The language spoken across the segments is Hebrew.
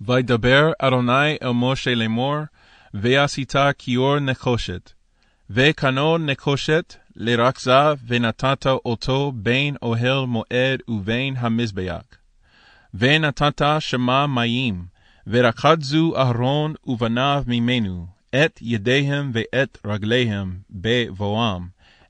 וידבר אדוני אל משה לאמור, ועשית כיור נחושת. וקנו נחושת לרכזה, ונתת אותו בין אוהל מועד ובין המזבח. ונתת שמה מים, ורחצו אהרון ובניו ממנו, את ידיהם ואת רגליהם בבואם,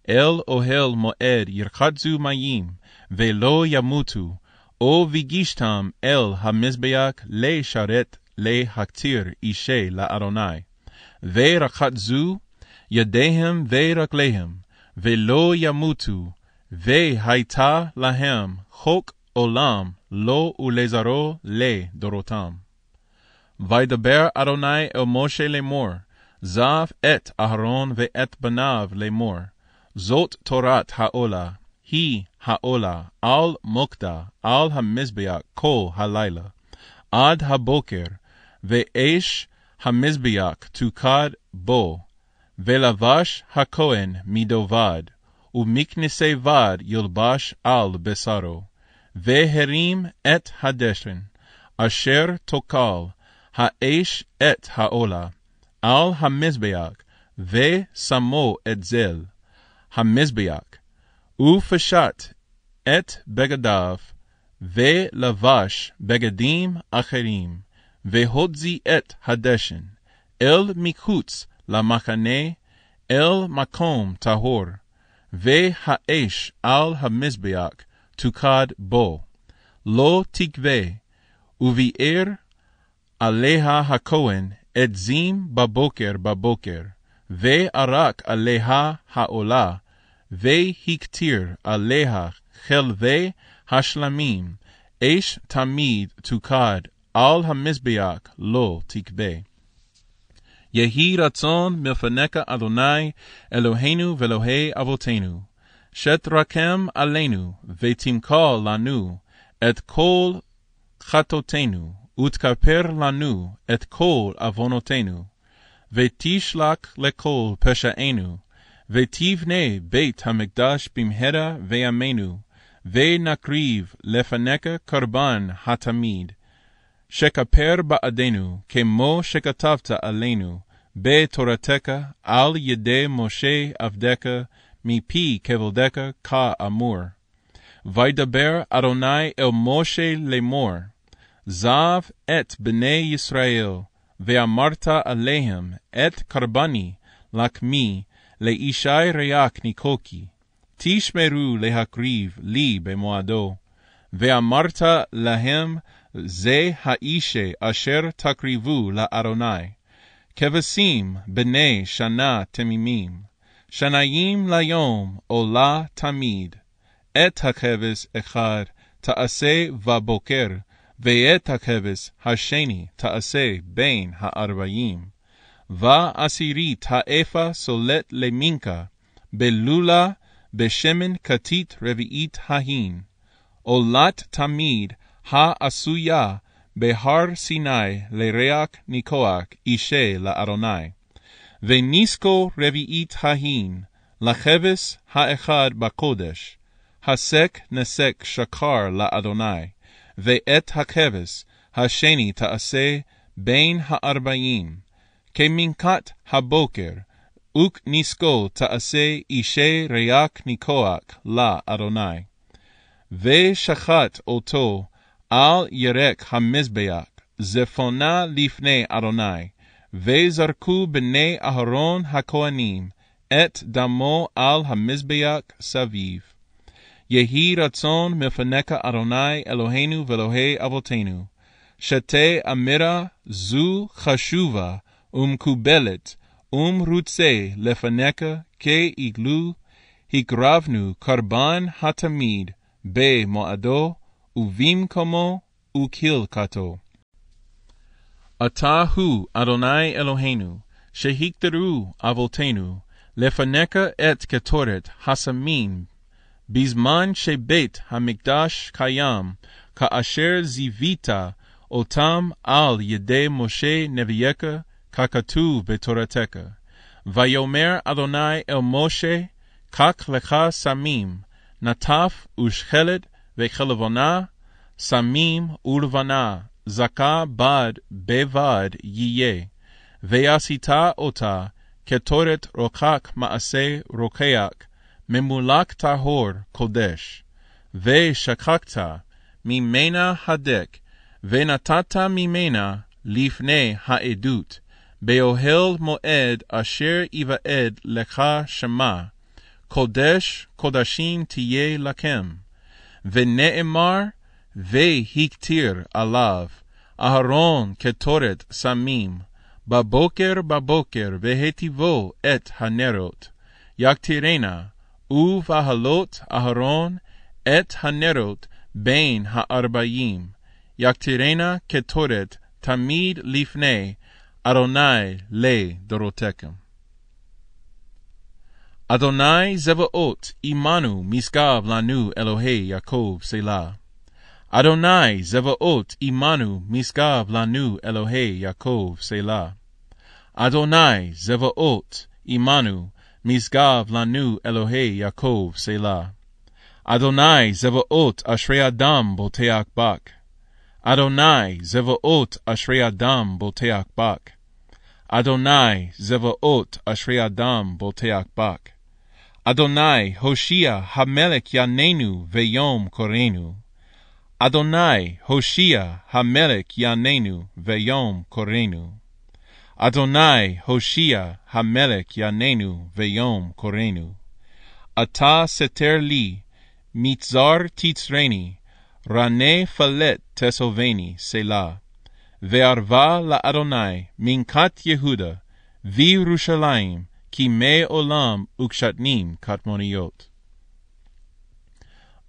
אל אוהל מועד ירחצו מים, ולא ימותו, או ויגישתם אל המזבח לשרת להקטיר אישי לאדוני. ורחצו ידיהם ורגליהם, ולא ימותו, והייתה להם חוק עולם לו ולזרעו לדורותם. וידבר אדוני אל משה לאמור, זב את אהרון ואת בניו לאמור, זאת תורת העולה, היא העולה, על מוקדה, על המזבח כל הלילה, עד הבוקר, ואש המזבח תוקד בו, ולבש הכהן מדובד, ומכנסי בד ילבש על בשרו, והרים את הדשן, אשר תוקל האש את העולה, על המזבח, ושמו את זל, המזבח, ופשט את בגדיו, ולבש בגדים אחרים, והוציא את הדשן, אל מחוץ למחנה, אל מקום טהור, והאש על המזבח תוקד בו, לא תגבה, וביער עליה הכהן עצים בבוקר בבוקר, וערק עליה העולה, והקטיר עליה חלבי השלמים, אש תמיד תוקד, על המזבח לא תכבה. יהי רצון מלפניך אדוני אלוהינו ואלוהי אבותינו, שתרקם עלינו ותמכור לנו את כל חטאותינו, ותכפר לנו את כל עוונותינו, ותשלח לכל פשענו, ותבנה בית המקדש במהרה בימינו, ונקריב לפניך קרבן התמיד, שכפר בעדנו, כמו שכתבת עלינו, בתורתך על ידי משה עבדך, מפי כבודך כאמור. וידבר אדוני אל משה לאמור, זב את בני ישראל, ואמרת עליהם את קרבני לחמי, לאישי ריח ניקוקי, תשמרו להקריב לי במועדו. ואמרת להם, זה האישה אשר תקריבו לאדוני. כבשים בני שנה תמימים, שניים ליום עולה תמיד. את הכבש אחד תעשה בבוקר, ואת הכבש השני תעשה בין הארבעים. ועשירית האפה סולט למינקה, בלולה בשמן כתית רביעית ההין. עולת תמיד העשויה בהר סיני לריח ניכוח אישה לאדוני. וניסקו רביעית ההין, לכבש האחד בקודש, הסק נסק שקר לאדוני, ואת הכבש השני תעשה בין הארבעים, כמנקת הבוקר, וכניסקו תעשה אישי ריח ניכוח לאדוני. ושחט אותו על ירק המזבח, זפונה לפני אדוני, וזרקו בני אהרון הכהנים את דמו על המזבח סביב. יהי רצון מלפניך אדוני אלוהינו ואלוהי אבותינו, שתי אמירה זו חשובה ומקובלת ומרוצה לפניך כאיגלו, הקרבנו קרבן התמיד במועדו ובמקומו וכלקתו. אתה הוא אדוני אלוהינו, שהגדרו אבותינו, לפניך את קטורת הסמים, בזמן שבית המקדש קיים, כאשר זיווית אותם על ידי משה נביאך, ככתוב בתורתך. ויאמר אדוני אל משה, קח לך סמים, נטף ושכלת, וכלבונה, סמים ולבנה, זכה בד בבד יהיה, ועשית אותה קטורת רוקק מעשה רוקח, ממולק טהור קודש, ושכחת ממנה הדק, ונתת ממנה לפני העדות, באוהל מועד אשר יוועד לך שמה, קודש קודשים תהיה לכם. ונאמר, והקטיר עליו, אהרון קטורת סמים, בבוקר בבוקר והטיבו את הנרות, יקטירנה, ובהלות אהרון את הנרות בין הארבעים, יקטירנה קטורת תמיד לפני אדוני לדורותיכם. אדוני זבאות עמנו משגב לנו אלוהי יעקב סלה. אדוני זבאות עמנו משגב לנו אלוהי יעקב סלה. אדוני זבאות עמנו משגב לנו אלוהי יעקב סלה. אדוני זבאות אשרי אדם בוטח בך. אדוני זבאות אשרי אדם בוטח בך. Adonai Zevaot Ashrei Adam Boteach Bak. Adonai Hoshea Hamelech Yanenu Veyom Korenu. Adonai Hoshea Hamelech Yanenu Veyom Korenu. Adonai Hoshea Hamelech Yanenu Veyom Korenu. Ata Seter Li Mitzar Titzreni Rane Falet Tesoveni Selah. וערבה לאדוני מנקת יהודה, וירושלים, כי מי עולם וקשתנים קטמוניות.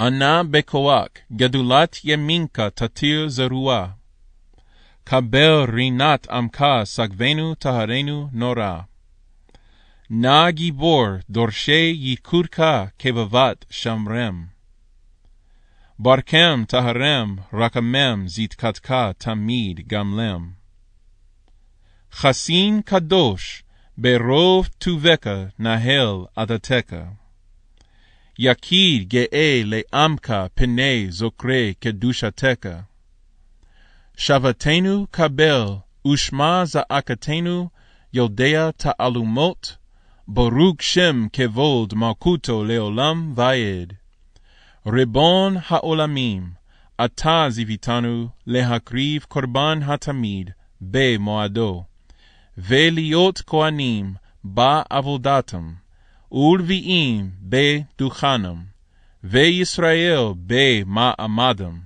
ענה בכוח, גדולת ימינך תתיר זרוע. קבל רינת עמך, סגבנו טהרנו נורא. נא גיבור, דורשי יקודך כבבת שמרם. ברכם טהרם, רקמם, זיתקתך תמיד גמלם. חסין קדוש, ברוב טובך נהל עדתך. יקיד גאה לעמך פני זוכרי קדושתך. שבתנו קבל, ושמע זעקתנו, יודע תעלומות, ברוך שם כבוד מלכותו לעולם ועד. ריבון העולמים, אתה זיוויתנו להקריב קורבן התמיד במועדו. ולהיות כהנים בעבודתם, ולוויים בדוכנם, וישראל במעמדם,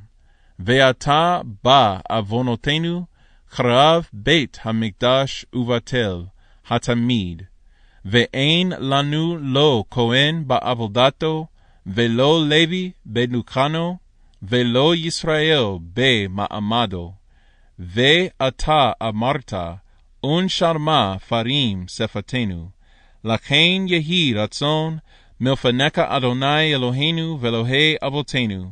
ועתה בעוונותינו חרב בית המקדש ובטל התמיד, ואין לנו לא כהן בעבודתו, ולא לוי בדוכנו, ולא ישראל במעמדו. ואתה אמרת, ונשרמה פרים שפתנו. לכן יהי רצון מלפניך אדוני אלוהינו ואלוהי אבותינו,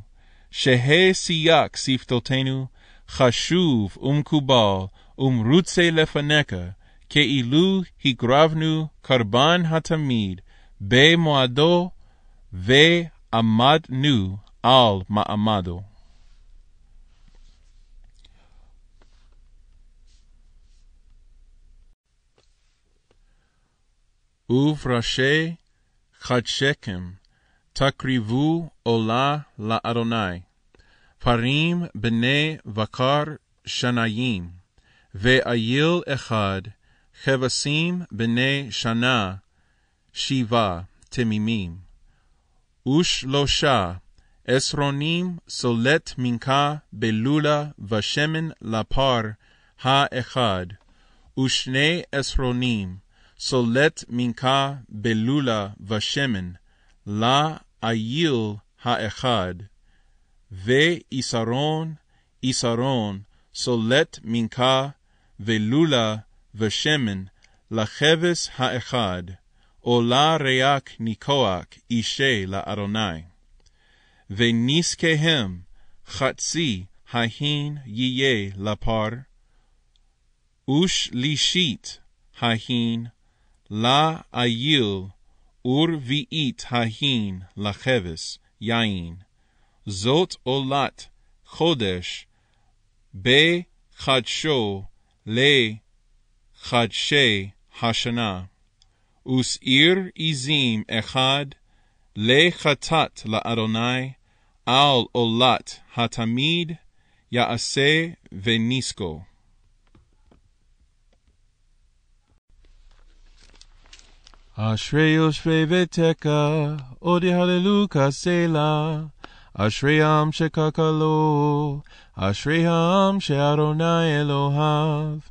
שהא סייק שפתותינו, חשוב ומקובל ומרוצה לפניך, כאילו הקרבנו קרבן התמיד במועדו ועמדנו על מעמדו. ובראשי חדשכם תקריבו עולה לאדוני, פרים בני בקר שניים, ואיל אחד, כבשים בני שנה, שבעה תמימים. ושלושה עשרונים סולט מנחה בלולה ושמן לפר האחד, ושני עשרונים סולט מנחה בלולה ושמן, לאיל האחד, ויסרון, יסרון, סולט מנחה ולולה ושמן, לכבש האחד, עולה ריק ניקוח אישה לאדוני. ונזקהם חצי ההין יהיה לפר, ושלישית ההין לאיל ורביעית ההין לכבש יין. זאת עולת חודש חדשו לחדשי השנה. Us'ir izim echad lechatat la'adonai al olat hatamid yaase venisko. Ashrei Oshrei Veteka, Odi Halleluka Selah, Ashrei Am Shekakalo, Ashrei Am She'Adonai Elohav,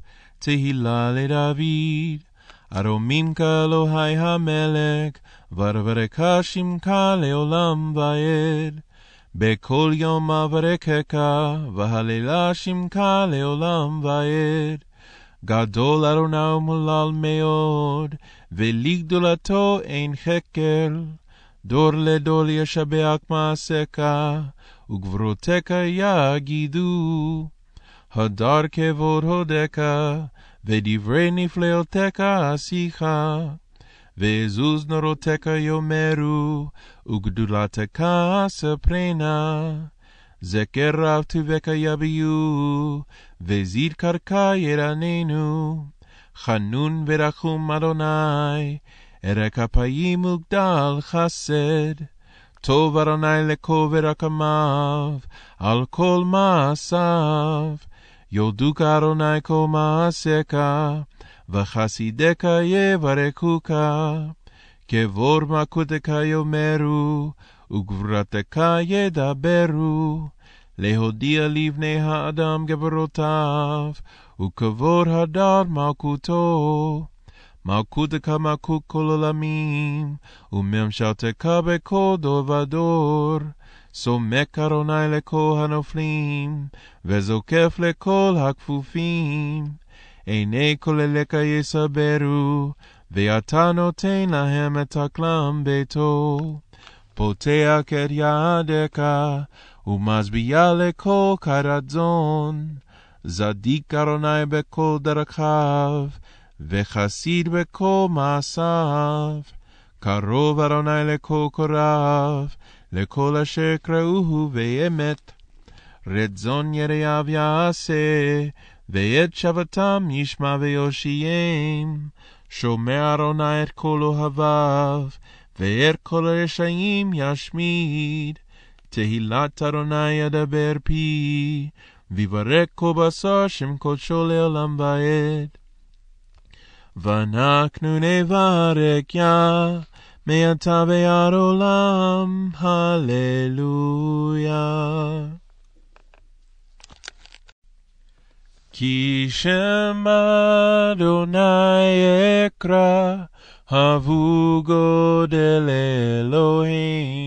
Tehillah LeDavid, ארומינך אלוהי המלך, ורברך שמך לעולם ועד. בכל יום אברכך, והללה שמך לעולם ועד. גדול אדוני ומולל מאוד, ולגדולתו אין חקר. דור לדור ישבח מעשיך, וגבורותיך יגידו. הדר כבוד הודיך, ודברי נפלאותיך עשיך. ועזוז נורותיך יאמרו, וגדולתך ספרנה. זכר רב טובך יביאו, וזיד קרקע ירננו. חנון ורחום אדוני, ערק אפיים וגדל חסד. טוב אדוני לכובד רקמיו, על כל מעשיו. יודוק אדוני כל מעשיך, וחסידיך יברכוך. כבור מלכותך יאמרו, וגבורתך ידברו. להודיע לבני האדם גבורותיו, וכבור הדר מלכותו. מלכותך מלכות כל עולמים, וממשלתך בכל דור ודור. סומק אדוני לכל הנופלים, וזוקף לכל הכפופים. עיני כל אליך יסברו, ואתה נותן להם את אקלם ביתו. פותח את ידיך, ומשביע לכל כרצון. זדיק אדוני בכל דרכיו, וחסיד בכל מעשיו. קרוב אדוני לכל קורב, לכל אשר קראוהו באמת. רצון יראיו יעשה, ואת שבתם ישמע ויושיעם. שומע אדוני את כל אוהביו, ואת כל הרשעים ישמיד. תהילת אדוני ידבר פי, ויברך כל בשר שם קודשו לעולם ועד. ואנחנו נברך יה, מעתה ועד עולם, הללויה. כי שם אדוני אקרא, הבו גודל אלוהינו.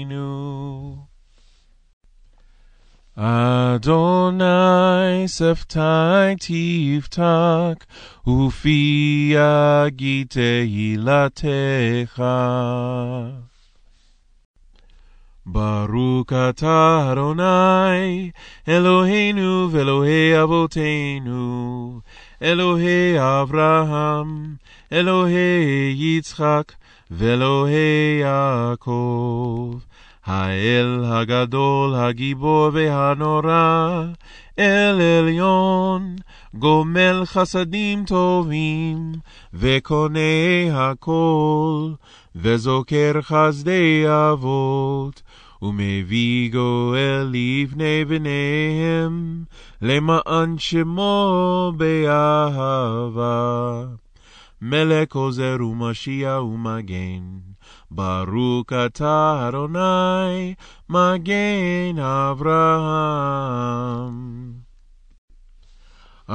אדוני שפתי תפתח, ופי יגיד תהילתך. ברוך אתה אדוני, אלוהינו ואלוהי אבותינו, אלוהי אברהם, אלוהי יצחק, ואלוהי יעקב. האל הגדול, הגיבור והנורא, אל עליון, גומל חסדים טובים, וקונה הכל, וזוכר חסדי אבות, ומביא גואל לבני בניהם, למען שמו באהבה. מלך עוזר ומשיע ומגן, ברוך אתה אדוני, מגן אברהם.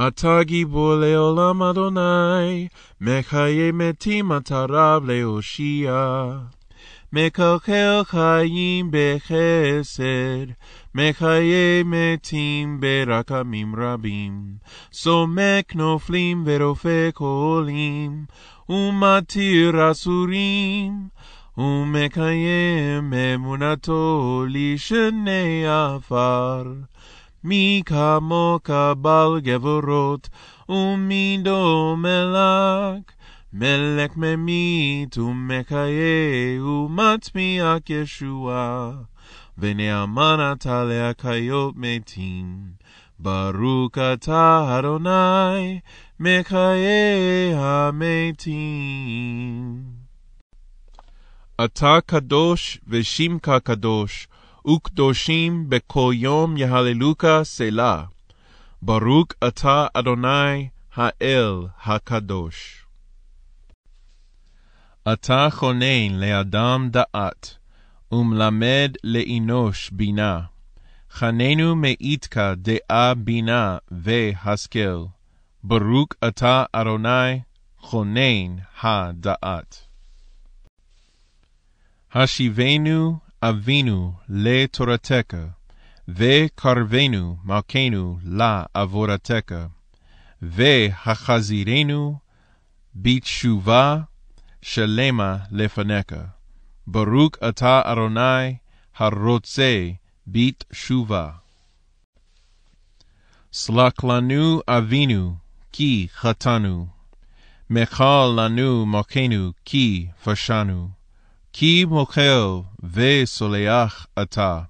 אתה גיבור לעולם אדוני, מחיי מתים אתה רב להושיע. מקלקל חיים בחסד, מחיי מתים ברקמים רבים. סומק נופלים ורופא קולים, ומתיר אסורים. ומקיים אמונתו לשני עפר. מי כמוך בעל גבורות, ומי דומה לך? מלך ממית ומחיה ומצמיח ישועה, ונאמן אתה להחיות מתים. ברוך אתה אדוני, מחיי המתים. אתה קדוש ושמך קדוש, וקדושים בכל יום יהללוך סלה. ברוך אתה אדוני, האל הקדוש. אתה חונן לאדם דעת, ומלמד לאנוש בינה. חננו מאיתך דעה בינה והשכל. ברוך אתה אדוני, חונן הדעת. השיבנו אבינו לתורתך, וקרבנו מלכנו לעבודתך, והחזירנו בתשובה שלמה לפניך. ברוך אתה אדוני הרוצה בתשובה. סלח לנו אבינו, כי חטאנו. מחל לנו מלכנו, כי פשענו. כי מוחל וסולח אתה.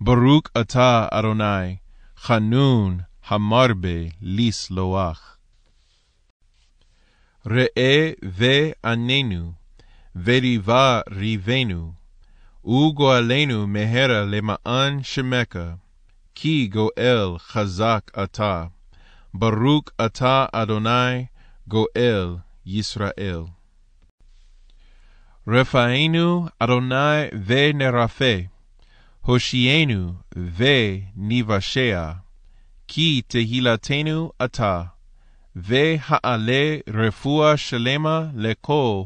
ברוך אתה אדוני, חנון המרבה לסלוח. ראה ועננו, וריבה ריבנו, וגואלנו מהרה למען שמך, כי גואל חזק אתה. ברוך אתה אדוני, גואל ישראל. רפאנו אדוני ונרפא, הושיענו ונבשע, כי תהילתנו אתה, והעלה רפואה שלמה לכל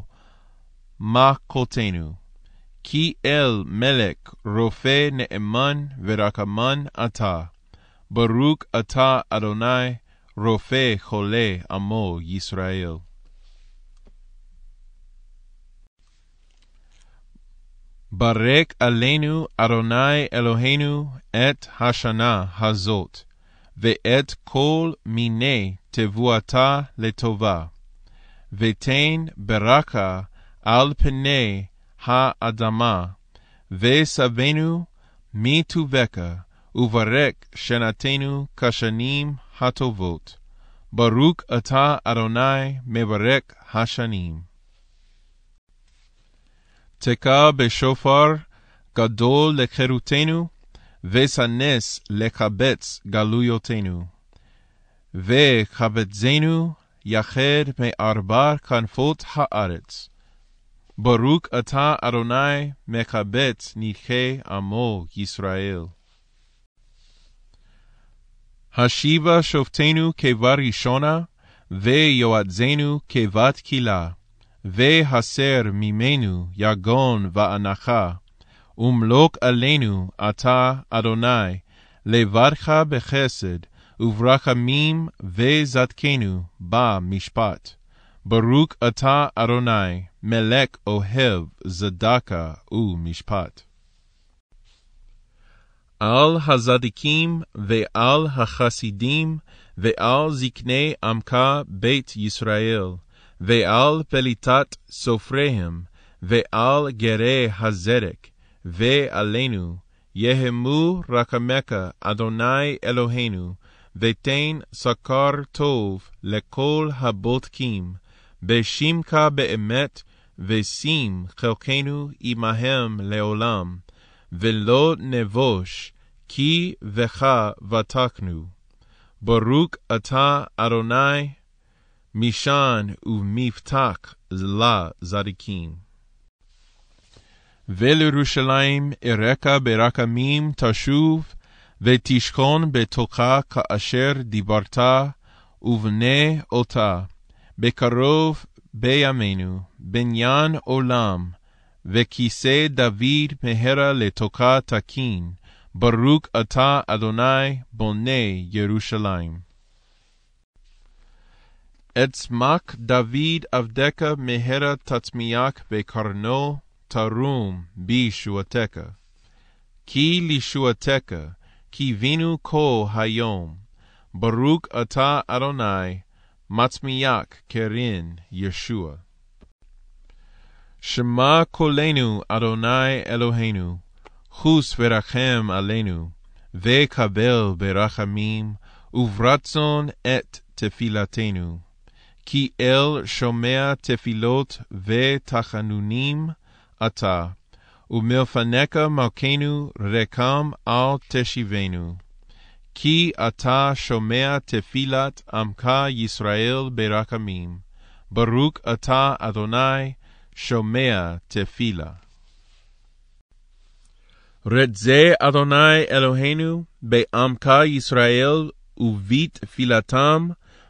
מכותנו. כי אל מלך רופא נאמן ורקמן אתה, ברוך אתה אדוני רופא חולה עמו ישראל. ברק עלינו אדוני אלוהינו את השנה הזאת, ואת כל מיני תבואתה לטובה, ותן ברכה על פני האדמה, וסבנו מטובך, וברך שנתנו כשנים הטובות. ברוך אתה אדוני מברך השנים. תקע בשופר גדול לחירותנו, וסנס לקבץ גלויותינו. וקבצנו יחד מארבע כנפות הארץ. ברוך אתה אדוני מקבץ נדחי עמו ישראל. השיבה שופטנו כבת ראשונה, ויועצנו כבת קהילה. והסר ממנו יגון ואנחה, ומלוק עלינו אתה, אדוני, לבדך בחסד, וברחמים וזדקנו במשפט. ברוך אתה, אדוני, מלך אוהב צדקה ומשפט. על הזדיקים ועל החסידים ועל זקני עמך בית ישראל, ועל פליטת סופריהם, ועל גרי הזרק, ועלינו, יהמו רחמך, אדוני אלוהינו, ותן שכר טוב לכל הבודקים, בשמך באמת, ושים חלקנו עמהם לעולם, ולא נבוש, כי בך ותקנו. ברוך אתה, אדוני, משען ומבטח לזדיקים. ולירושלים אראך ברחמים תשוב, ותשכון בתוכה כאשר דיברת, ובנה אותה, בקרוב בימינו, בניין עולם, וכיסא דוד מהרה לתוכה תקין, ברוך אתה אדוני בונה ירושלים. אצמק דוד עבדך מהרה תצמיח בקרנו, תרום בישועתך. כי לישועתך, קיווינו כל היום. ברוך אתה אדוני, מצמיח קרן ישוע. שמע קולנו, אדוני אלוהינו, חוס ורחם עלינו, וקבל ברחמים וברצון את תפילתנו. כי אל שומע תפילות ותחנונים אתה, ומלפניך מלכנו רקם אל תשיבנו. כי אתה שומע תפילת עמך ישראל ברחמים. ברוך אתה, אדוני, שומע תפילה. רצה אדוני אלוהינו בעמך ישראל ובתפילתם,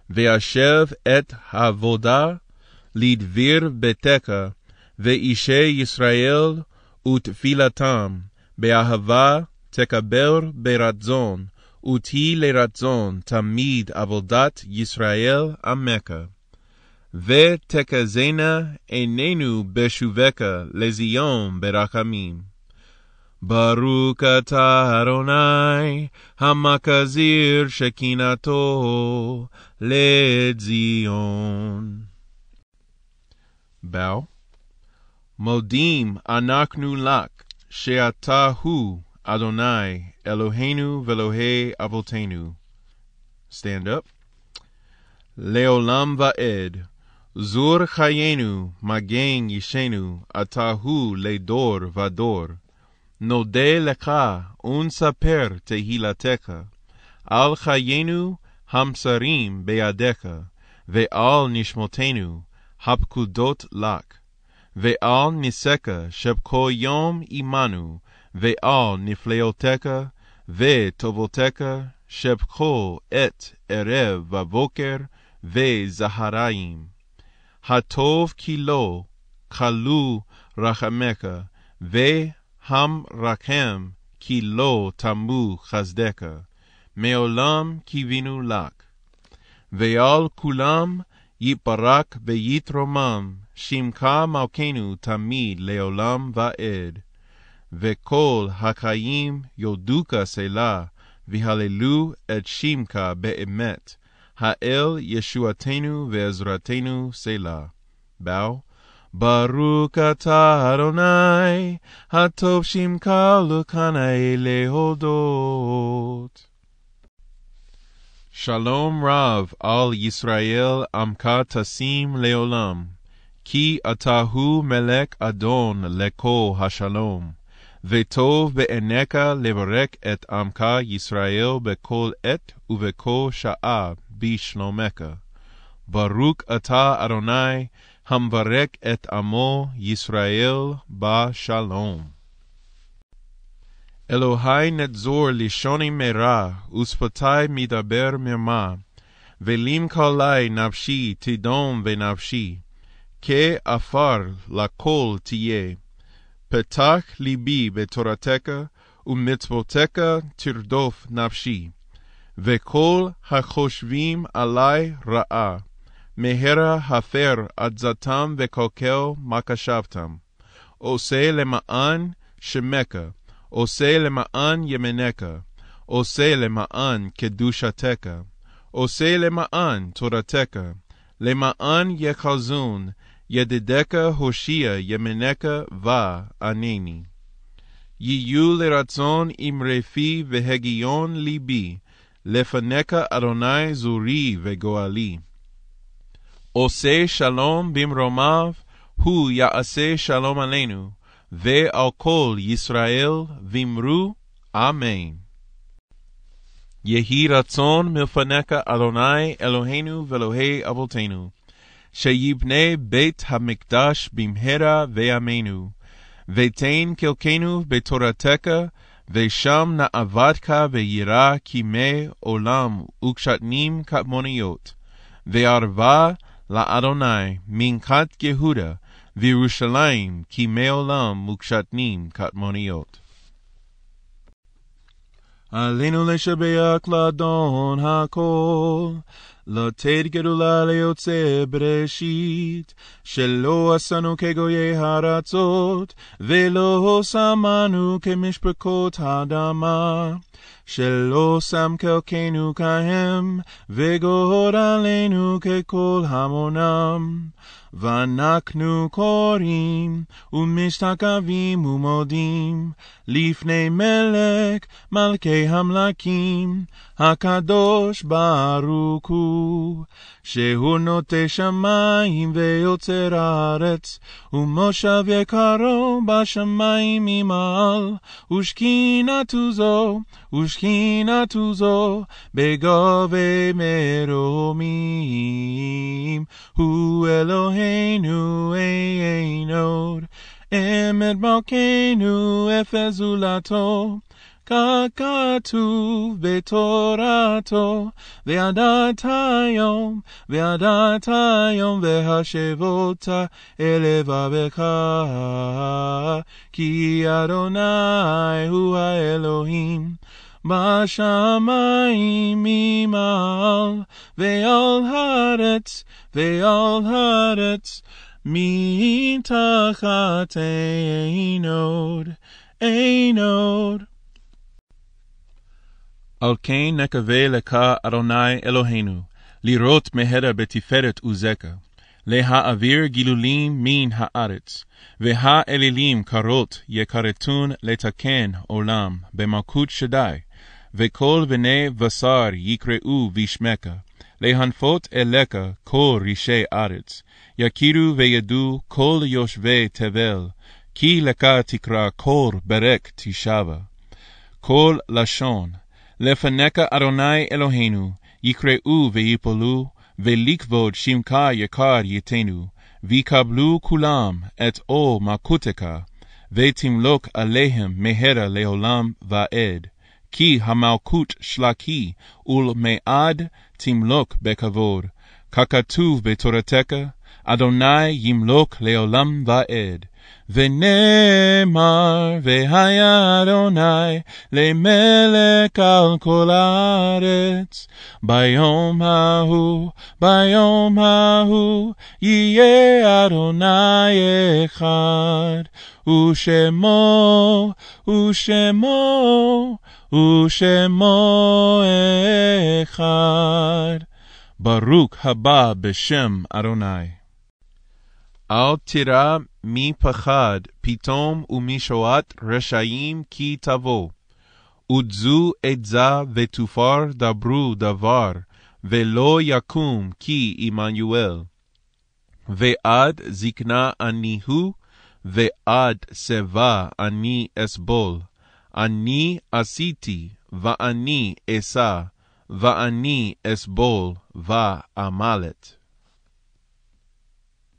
וישב את העבודה לדביר ביתך, ואישי ישראל ותפילתם, באהבה תקבל ברצון, ותהי לרצון תמיד עבודת ישראל עמך. ותקזנה עינינו בשובך לזיון ברחמים. ברוך אתה אדוני, המקזיר שקינתו לציון. באו, מודים אנחנו לך, שאתה הוא אדוני, אלוהינו ואלוהי אבותינו. Stand up. לעולם ועד, זור חיינו, מגן ישנו, אתה הוא לדור ודור. נודה לך ונספר תהילתך, על חיינו המסרים בידיך, ועל נשמותינו הפקודות לך, ועל ניסך שבכל יום עמנו, ועל נפלאותיך וטובותיך שבכל עת ערב ובוקר וזהריים. הטוב כי לא, כלו רחמך, והמרחם כי לא תמו חסדך, מעולם קיווינו לך. ועל כולם יפרק ויתרומם, שמך מלכנו תמיד לעולם ועד. וכל החיים יודוך סלה, והללו את שמך באמת, האל ישועתנו ועזרתנו סלה. באו, ברוך אתה אדוני, הטוב שמך לקנאי להודות. שלום רב על ישראל עמך תשים לעולם, כי אתה הוא מלך אדון לכל השלום. וטוב בעיניך לברך את עמך ישראל בכל עת ובכל שעה בשלומך. ברוך אתה אדוני, המברך את עמו ישראל בשלום. אלוהי נצור לשוני מרע, ושפתי מדבר מרמה, ולים קלי נפשי תדום ונפשי, כעפר לכל תהיה. פתח ליבי בתורתך, ומצוותיך תרדוף נפשי. וכל החושבים עלי רעה, מהרה הפר עצתם וקלקל מקשבתם. עושה למען שמך, עושה למען ימינך, עושה למען קדושתך, עושה למען תורתך, למען יחזון, ידידך הושיע ימינך וענני. יהיו לרצון אמרי פי והגיון ליבי, לפניך אדוני זורי וגואלי. עושה שלום במרומיו, הוא יעשה שלום עלינו, ועל כל ישראל ואמרו אמן. יהי רצון מלפניך אדוני אלוהינו ואלוהי אבותינו, שיבנה בית המקדש במהרה וימינו, ותן קלקנו בתורתך, ושם נעבדך וירא כימי עולם וקשתנים כמוניות, וערבה לאדוני מנקת יהודה, וירושלים כימי עולם וקשתנים כתמוניות. עלינו לשבח לאדון הכל, לתת גדולה ליוצא בראשית, שלא עשנו כגויי הארצות, ולא שמנו כמשפחות האדמה, שלא שם חלקנו כהם, וגורלנו ככל המונם. ואנחנו קוראים, ומשתקבים ומודים, לפני מלך מלכי המלכים, הקדוש ברוך הוא, שהוא נוטה שמיים ויוצר הארץ, ומושב יקרו בשמיים ממעל, ושכינתו זו, ושכינתו זו, בגובה מרומים, הוא אלוהינו אין עוד, אמת מלכנו אפס זולתו. ככתוב בתורתו, וידעת היום, וידעת היום, והשבות אל לבבך, כי אדוני הוא האלוהים. בשמיים ממעל, ועל הארץ, ועל הארץ, מתחת אין עוד, אין עוד. על כן נקווה לך, אדוני אלוהינו, לראות מהרה בתפארת עוזך, להעביר גילולים מן הארץ, והאלילים קרות יכרתון לתקן עולם במלכות שדי, וכל בני בשר יקראו בשמך, להנפות אליך כל רישי ארץ, יכירו וידעו כל יושבי תבל, כי לך תקרא כל ברק תשבה. כל לשון, לפניך אדוני אלוהינו, יקראו ויפלו, ולכבוד שמך יקר ייתנו, ויקבלו כולם את עול מלכותך, ותמלוק עליהם מהרה לעולם ועד. כי המלכות שלקי, ולמעד תמלוק בכבוד. ככתוב בתורתך, אדוני ימלוק לעולם ועד. ונאמר, והיה אדוני למלך על כל הארץ. ביום ההוא, ביום ההוא, יהיה אדוני אחד, ושמו, ושמו, ושמו אחד. ברוך הבא בשם אדוני. אל תירא מפחד פתאום ומשועת רשעים כי תבוא. עודזו עזה ותופר דברו דבר, ולא יקום כי עמנואל. ועד זקנה אני הוא, ועד שיבה אני אסבול. אני עשיתי, ואני אשא, ואני אסבול, ואמלט.